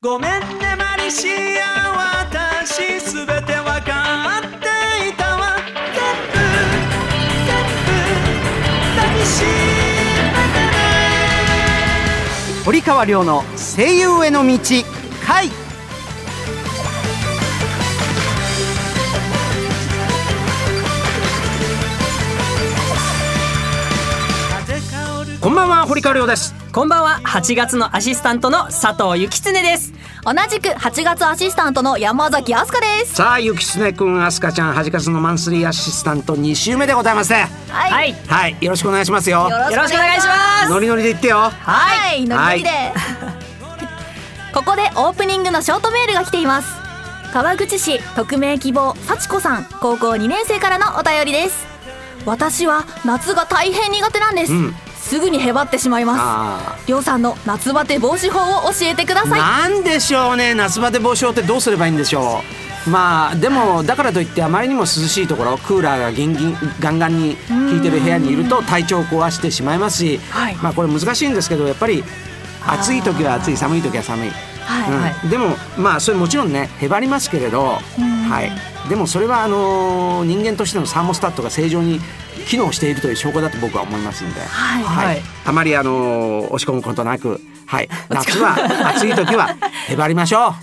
ごめんねマリシア私すべてわかっていたわ。全部全部抱きしめてね堀川亮の声優への道回。こんばんは堀川亮です。こんばんは。8月のアシスタントの佐藤幸常です。同じく8月アシスタントの山崎飛鳥です。さあゆきつねくんあすかちゃん8月のマンスリーアシスタント2週目でございますね。はい、はい。はい。よろしくお願いしますよ。よろしくよろしくお願いします。ノリノリで言ってよ。はい。ノリノリで、ここでオープニングのショートメールが来ています。川口市匿名希望幸子さん高校2年生からのお便りです。私は夏が大変苦手なんです、うんすぐにへばってしまいまあすりょうさんの夏バテ防止法を教えてくだーさい。なんでしょうね。夏バテ防止法ってどうすればいいんでしょう。まあでもだからといってあまりにも涼しいところクーラーがギンギンガンガンに効いてる部屋にいると体調を壊してしまいますし、はい。まあこれ難しいんですけどやっぱり暑い時は暑い寒い時は寒い、はい、うん。でもまあそれもちろんねへばりますけれど、はい、でもそれはあのー人間としてのサーモスタットが正常に機能しているという証拠だと僕は思いますんで、はい。はい。あまりあのー押し込むことなく、はい、夏は 暑い時はへばりましょ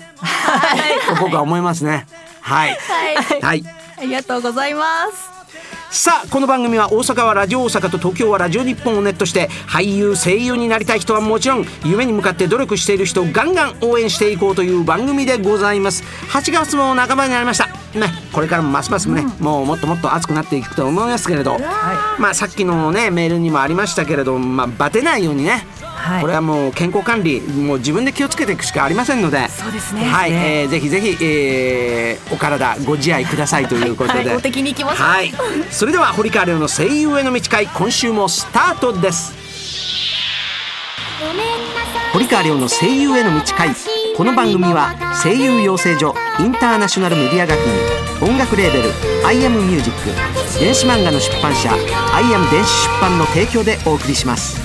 う、と僕は思いますね。はい、はい、はい。ありがとうございます。さあこの番組は大阪はラジオ大阪と東京はラジオ日本をネットして俳優声優になりたい人はもちろん夢に向かって努力している人をガンガン応援していこうという番組でございます。8月も半ばになりましたねこれからもますますね、もうもっともっと熱くなっていくと思いますけれど、まあさっきのねメールにもありましたけれどまあバテないようにね、はい。これはもう健康管理もう自分で気をつけていくしかありませんので。そうですね。はい、ね。えーぜひぜひ、えーお体ご自愛くださいということで、はい、お敵に行きましょうはい、それでは堀川亮の声優への道会今週もスタートです。堀川亮の声優への道会この番組は声優養成所インターナショナルメディア学院音楽レーベル「アイアムミュージック電子漫画の出版社「アイアム電子出版」の提供でお送りします。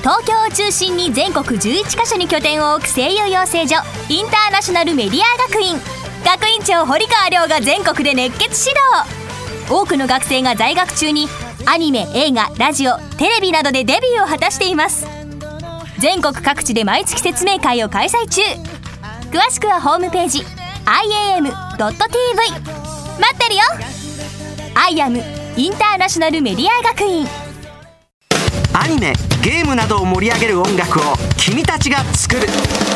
東京を中心に全国11カ所に拠点を置く声優養成所インターナショナルメディア学院。学院長堀川亮が全国で熱血指導。多くの学生が在学中にアニメ映画ラジオテレビなどでデビューを果たしています。全国各地で毎月説明会を開催中。詳しくはホームページ iam.tv 待ってるよ。IAM インターナショナルメディア学院。アニメゲームなどを盛り上げる音楽を君たちが作る「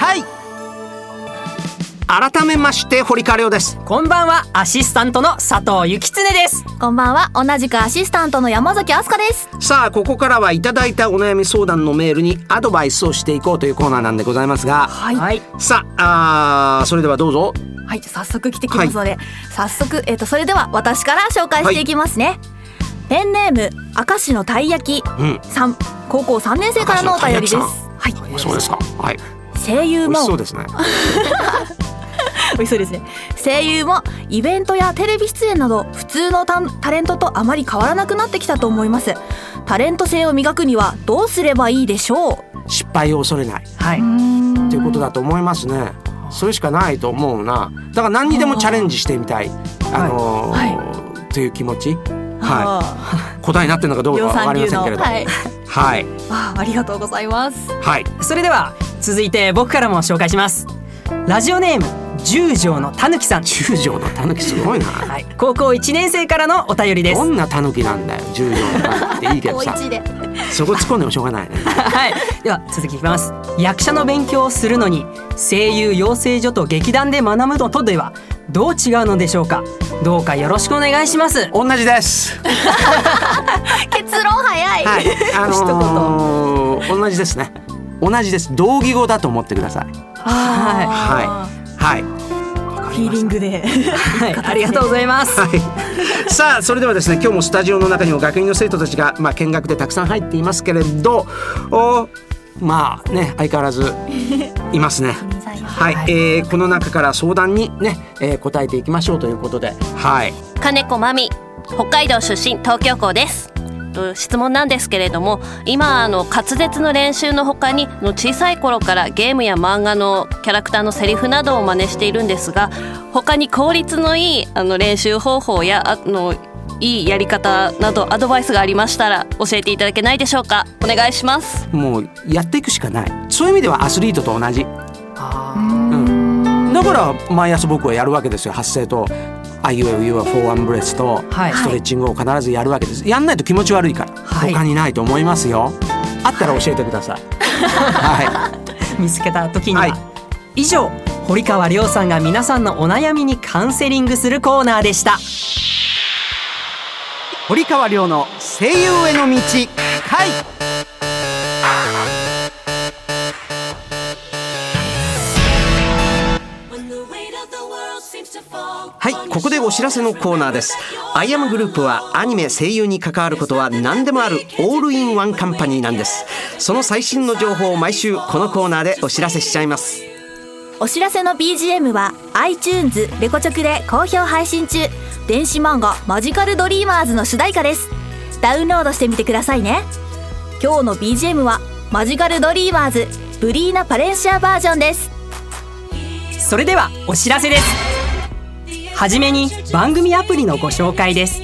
回改めまして堀川亮です。こんばんはアシスタントの佐藤幸常です。こんばんは同じくアシスタントの山崎飛鳥です。さあここからはいただいたお悩み相談のメールにアドバイスをしていこうというコーナーなんでございますが。はい。はい。さああーそれではどうぞ。はい、じゃあ早速来てきますので、早速、えっ、と、それでは私から紹介していきますね。ペンネーム、明石のたい焼きうん。さん、高校3年生からのお便りです。はい、そうですか。はい声優も。美味しそうですね。美味しそうですね。声優もイベントやテレビ出演など普通のタレントとあまり変わらなくなってきたと思います。タレント性を磨くにはどうすればいいでしょ失敗を恐れない。はい。っていうことだと思いますね。それしかないと思うな。だから何にでもチャレンジしてみたい。あのーはという気持ち。う。はあい。答えになってるのかどうかーわかりませんけれどはい、はい。ありがとうございます。はい。それでは続いて僕からも紹介します。ラジオネーム十条のたぬきさん。十条のタヌキすごいな。はい。高校1年生からのお便りです。どんなタヌキなんだよ十条のタヌキっていいけどさ。そこ突っ込んでもしょうがないね。はい、では続きいきます。役者の勉強をするのに声優養成所と劇団で学ぶのとではどう違うのでしょうか？どうかよろしくお願いします。同じです。結論早い、はい。あのー、同じですね同じです。同義語だと思ってください。ははい。はい。フィーリングで。い、はい、ありがとうございます。はい、さあそれではですね今日もスタジオの中にも学院の生徒たちが、まあ、見学でたくさん入っていますけれどおまあね相変わらずいますね。はい、えー、この中から相談にね、えー、答えていきましょうということで。はい。金子真美北海道出身東京校ですと質問なんですけれども今あの滑舌の練習の他にの小さい頃からゲームや漫画のキャラクターのセリフなどを真似しているんですが他に効率のいいあの練習方法やあのいいやり方などアドバイスがありましたら教えていただけないでしょうか？お願いします。もうやっていくしかない。そういう意味ではアスリートと同じ。あだから毎朝僕はやるわけですよ発声と「あい。うえおはフォーワンブレス」とはい。ストレッチングを必ずやるわけです。やんないと気持ち悪いから、はい。他にないと思いますよ。あったら教えてください。はー見つけた時には、はい。以上堀川亮さんが皆さんのお悩みにカウンセリングするコーナーでした。い堀川亮の声優への道はいここでお知らせのコーナーです。アイアムグループはアニメ声優に関わることは何でもあるオールインワンカンパニーなんです。その最新の情報を毎週このコーナーでお知らせしちゃいます。お知らせの BGM は iTunes レコチョクで好評配信中。電子漫画マジカルドリーマーズの主題歌です。ダウンロードしてみてくださいね。今日の BGM はマジカルドリーマーズブリーナ・パレンシアバージョンです。それではお知らせですはじめに番組アプリのご紹介です。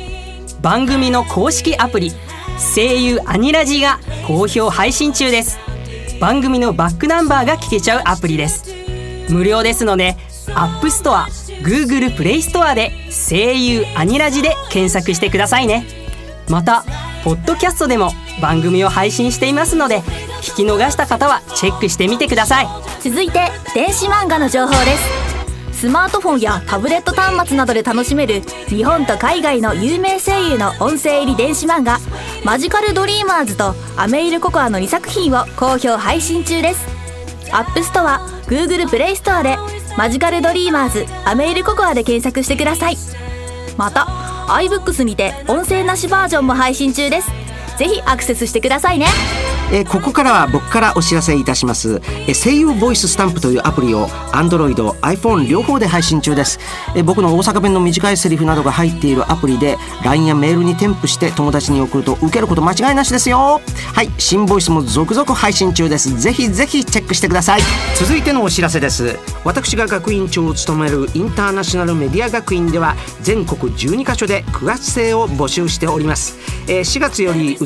番組の公式アプリ声優アニラジが好評配信中です。番組のバックナンバーが聞けちゃうアプリです。無料ですので App Store、Google Play Store で声優アニラジで検索してくださいね。またポッドキャストでも番組を配信していますので聞き逃した方はチェックしてみてください。続いて電子漫画の情報です。スマートフォンやタブレット端末などで楽しめる日本と海外の有名声優の音声入り電子漫画「マジカルドリーマーズ」と「アメイロココア」の2作品を好評配信中です。アップストア Google プレイストアで「マジカルドリーマーズアメイロココア」で検索してください。また iBooks にて音声なしバージョンも配信中です。ぜひアクセスしてくださいね。えーここからは僕からお知らせいたします、えー声優ボイススタンプというアプリを Android、iPhone 両方で配信中です、えー僕の大阪弁の短いセリフなどが入っているアプリで LINE やメールに添付して友達に送ると受けること間違いなしですよ。はい新ボイスも続々配信中です。ぜひぜひチェックしてください。続いてのお知らせです。私が学院長を務めるインターナショナルメディア学院では全国12カ所で9月生を募集しております、えー4月より宇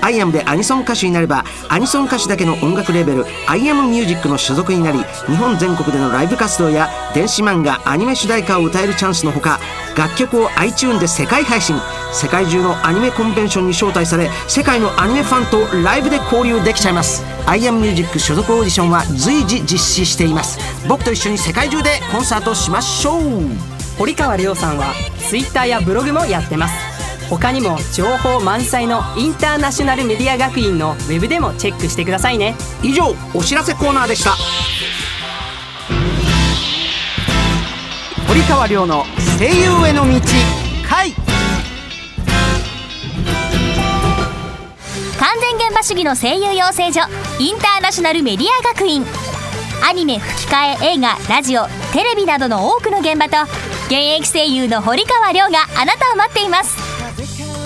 アイアムでアニソン歌手になればアニソン歌手だけの音楽レーベルアイアムミュージックの所属になり日本全国でのライブ活動や電子漫画アニメ主題歌を歌えるチャンスのほか楽曲を iTune で世界配信。世界中のアニメコンベンションに招待され世界のアニメファンとライブで交流できちゃいます。アイアムミュージック所属オーディションは随時実施しています。僕と一緒に世界中でコンサートしましょう。堀川亮さんは Twitter やブログもやってます。他にも情報満載のインターナショナルメディア学院のウェブでもチェックしてくださいね。以上お知らせコーナーでした。堀川亮の声優への道回。完全現場主義の声優養成所インターナショナルメディア学院。アニメ吹き替え映画ラジオテレビなどの多くの現場と現役声優の堀川亮があなたを待っています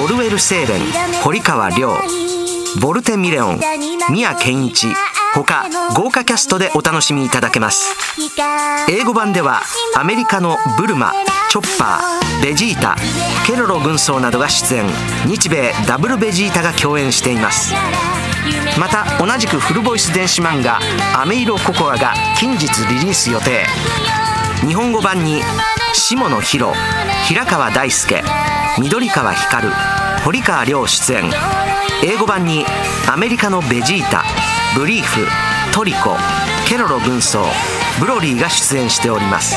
オルウェル・セーレン堀川亮ボルテ・ミレオン宮健一他豪華キャストでお楽しみいただけます。英語版ではアメリカのブルマチョッパーベジータケロロ軍曹などが出演。日米ダブルベジータが共演しています。また同じくフルボイス電子漫画「アメイロココア」が近日リリース予定。日本語版に下野紘平川大輔緑川光堀川亮出演。英語版にアメリカのベジータブリーフトリコケロロ軍曹ブロリーが出演しております。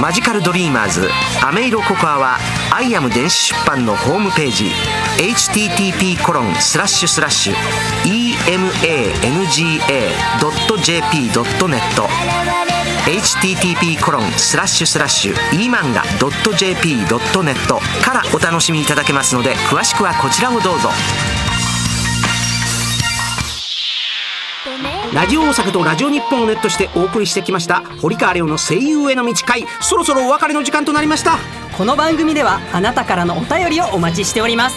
マジカルドリーマーズアメイロココアはアイアム電子出版のホームページ http コロンスラッシュスラッシュ emanga.jp.net http コロンスラッシュスラッシュ emanga.jp.net からお楽しみいただけますので詳しくはこちらをどうぞ。ラジオ大阪とラジオ日本をネットしてお送りしてきました堀川亮の声優への道会。そろそろお別れの時間となりました。この番組ではあなたからのお便りをお待ちしております。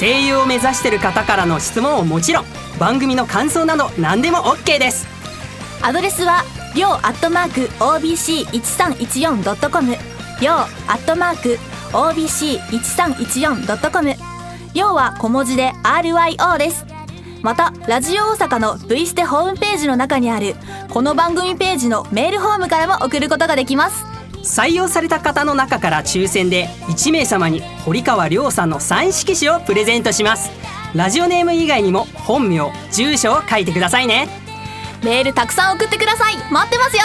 声優を目指している方からの質問をもちろん番組の感想など何でも OK です。アドレスはりょうアットマーク OBC1314.com りょうアットマーク OBC1314.com りょうは小文字で RYO です。またラジオ大阪の V ステホームページの中にあるこの番組ページのメールフォームからも送ることができます。採用された方の中から抽選で1名様に堀川亮さんのサイン色紙をプレゼントします。ラジオネーム以外にも本名住所を書いてくださいね。メールたくさん送ってください。待ってますよ。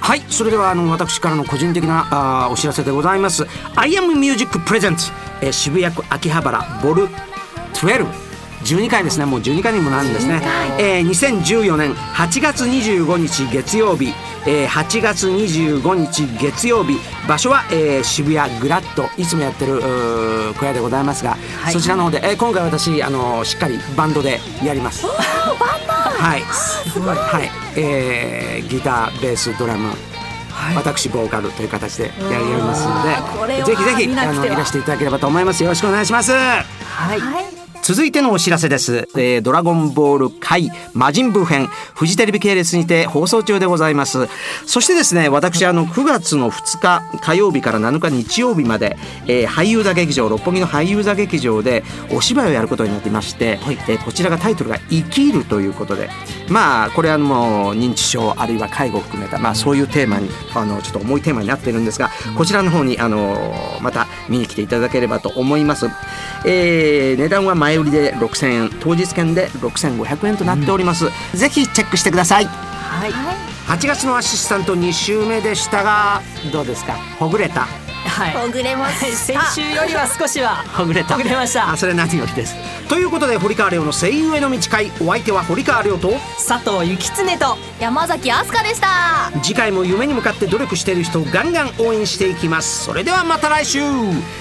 はいそれではあの私からの個人的なあーお知らせでございます「I am Music Presents、えー渋谷区秋葉原ボル12」12回ですね。もう12回にもなるんですね、えー、2014年8月25日月曜日、えー、8月25日月曜日。場所は、えー、渋谷グラッド。いつもやってる小屋でございますが、はい。そちらの方で、えー今回私あのしっかりバンドでやりますはい。はい、えーギターベースドラム。私ボーカルという形でやりますのこれはでぜひぜひあのらしていただければと思います。よろしくお願いします。はい続いてのお知らせです、えードラゴンボール回魔人ブー編フジテレビ系列にて放送中でございます。そしてですね私あの9月の2日火曜日から7日日曜日まで、えー俳優座劇場六本木の俳優座劇場でお芝居をやることになっていまして、えーこちらがタイトルが「生きる」ということでまあこれはもう認知症あるいは介護を含めた、まあ、そういうテーマにあのちょっと重いテーマになってるんですがこちらの方にあのまた見に来ていただければと思います、えー値段は前売りで6000円当日券で6500円となっております、ぜひチェックしてください。はい。8月のアシスタント2週目でしたがどうですか？ほぐれた？はい。ほぐれまはいした先週よりは少しはほぐれた。ほぐれました。あそれ何よりです。ということで堀川亮の声優への道会お相手は堀川亮と佐藤幸常と山崎飛鳥でした。次回も夢に向かって努力している人をガンガン応援していきます。それではまた来週。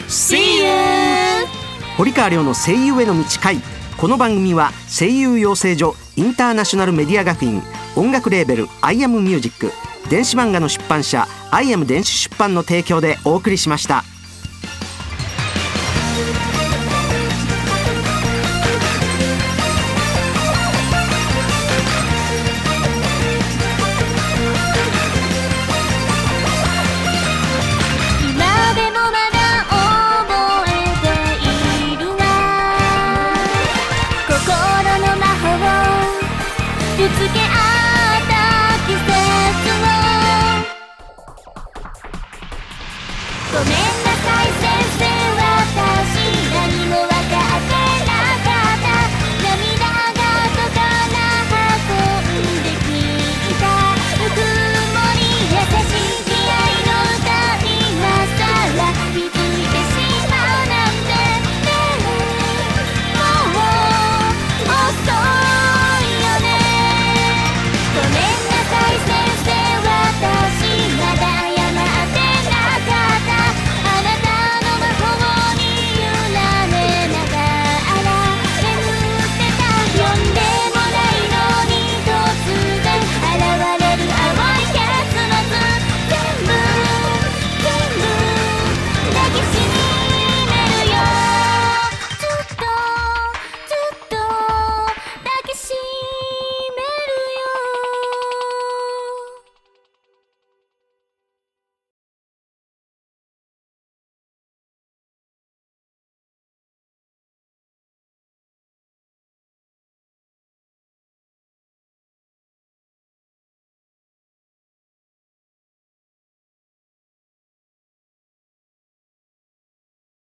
See you! 堀川亮の声優への道会この番組は声優養成所インターナショナルメディア学院音楽レーベル「アイアムミュージック電子漫画の出版社「アイアム電子出版」の提供でお送りしました。